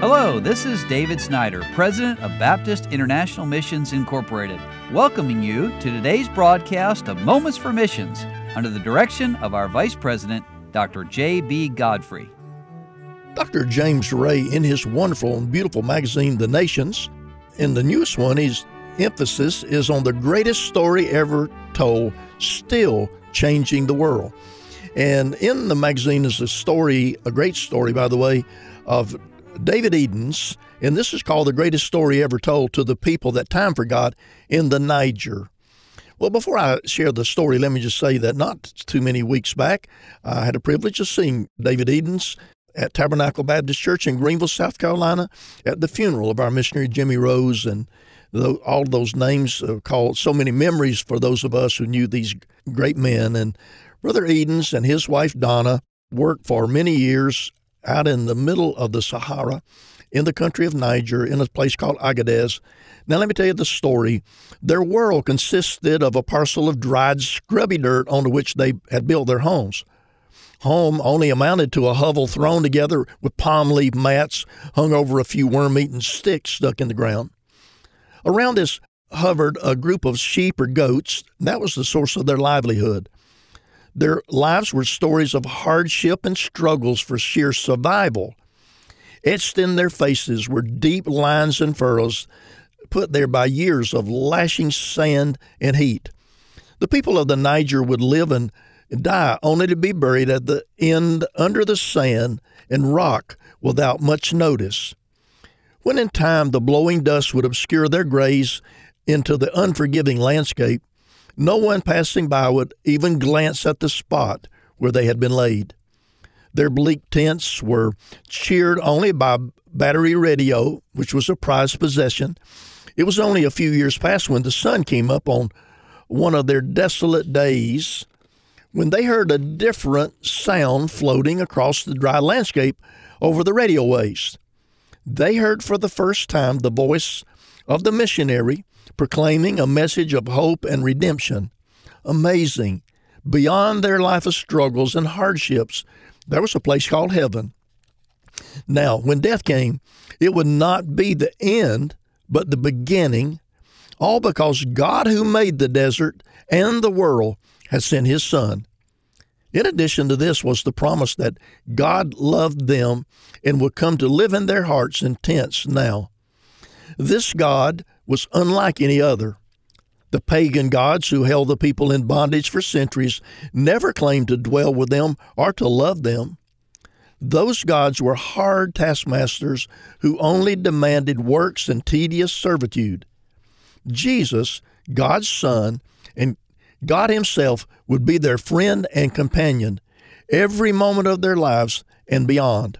Hello, this is David Snyder, President of Baptist International Missions Incorporated, welcoming you to today's broadcast of Moments for Missions under the direction of our Vice President, Dr. J.B. Godfrey. Dr. James Ray, in his wonderful and beautiful magazine, The Nations, in the newest one, his emphasis is on the greatest story ever told, still changing the world. And in the magazine is a story, a great story, by the way, of David Edens, and this is called The Greatest Story Ever Told to the People That Time Forgot in the Niger. Well, before I share the story, let me just say that not too many weeks back, I had a privilege of seeing David Edens at Tabernacle Baptist Church in Greenville, South Carolina, at the funeral of our missionary Jimmy Rose, and all those names called so many memories for those of us who knew these great men. And Brother Edens and his wife Donna worked for many years out in the middle of the Sahara in the country of Niger in a place called Agadez. Now, let me tell you the story. Their world consisted of a parcel of dried, scrubby dirt onto which they had built their homes. Home only amounted to a hovel thrown together with palm leaf mats hung over a few worm eaten sticks stuck in the ground. Around this hovered a group of sheep or goats. That was the source of their livelihood. Their lives were stories of hardship and struggles for sheer survival. Etched in their faces were deep lines and furrows put there by years of lashing sand and heat. The people of the Niger would live and die only to be buried at the end under the sand and rock without much notice. When in time the blowing dust would obscure their graves into the unforgiving landscape, no one passing by would even glance at the spot where they had been laid. Their bleak tents were cheered only by battery radio, which was a prized possession. It was only a few years past when the sun came up on one of their desolate days when they heard a different sound floating across the dry landscape over the radio waves. They heard for the first time the voice of the missionary proclaiming a message of hope and redemption. Amazing. Beyond their life of struggles and hardships, there was a place called heaven. Now, when death came, it would not be the end, but the beginning, all because God, who made the desert and the world, had sent his Son. In addition to this was the promise that God loved them and would come to live in their hearts and tents now. This God was unlike any other. The pagan gods who held the people in bondage for centuries never claimed to dwell with them or to love them. Those gods were hard taskmasters who only demanded works and tedious servitude. Jesus, God's Son, and God Himself would be their friend and companion every moment of their lives and beyond.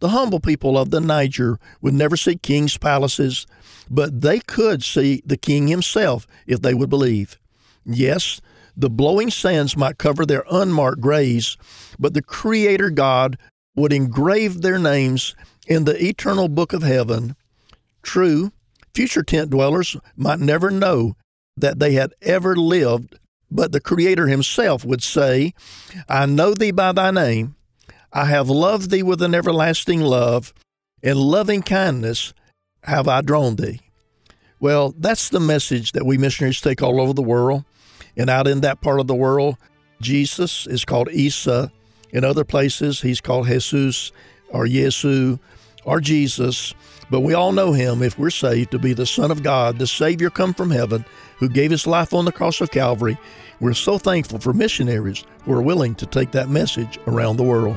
The humble people of the Niger would never see kings' palaces, but they could see the king himself if they would believe. Yes, the blowing sands might cover their unmarked graves, but the Creator God would engrave their names in the eternal book of heaven. True, future tent dwellers might never know that they had ever lived, but the Creator Himself would say, I know thee by thy name. I have loved thee with an everlasting love, and loving kindness have I drawn thee. Well, that's the message that we missionaries take all over the world. And out in that part of the world, Jesus is called Isa. In other places, he's called Jesus or Yesu or Jesus. But we all know him, if we're saved, to be the Son of God, the Savior come from heaven, who gave his life on the cross of Calvary. We're so thankful for missionaries who are willing to take that message around the world.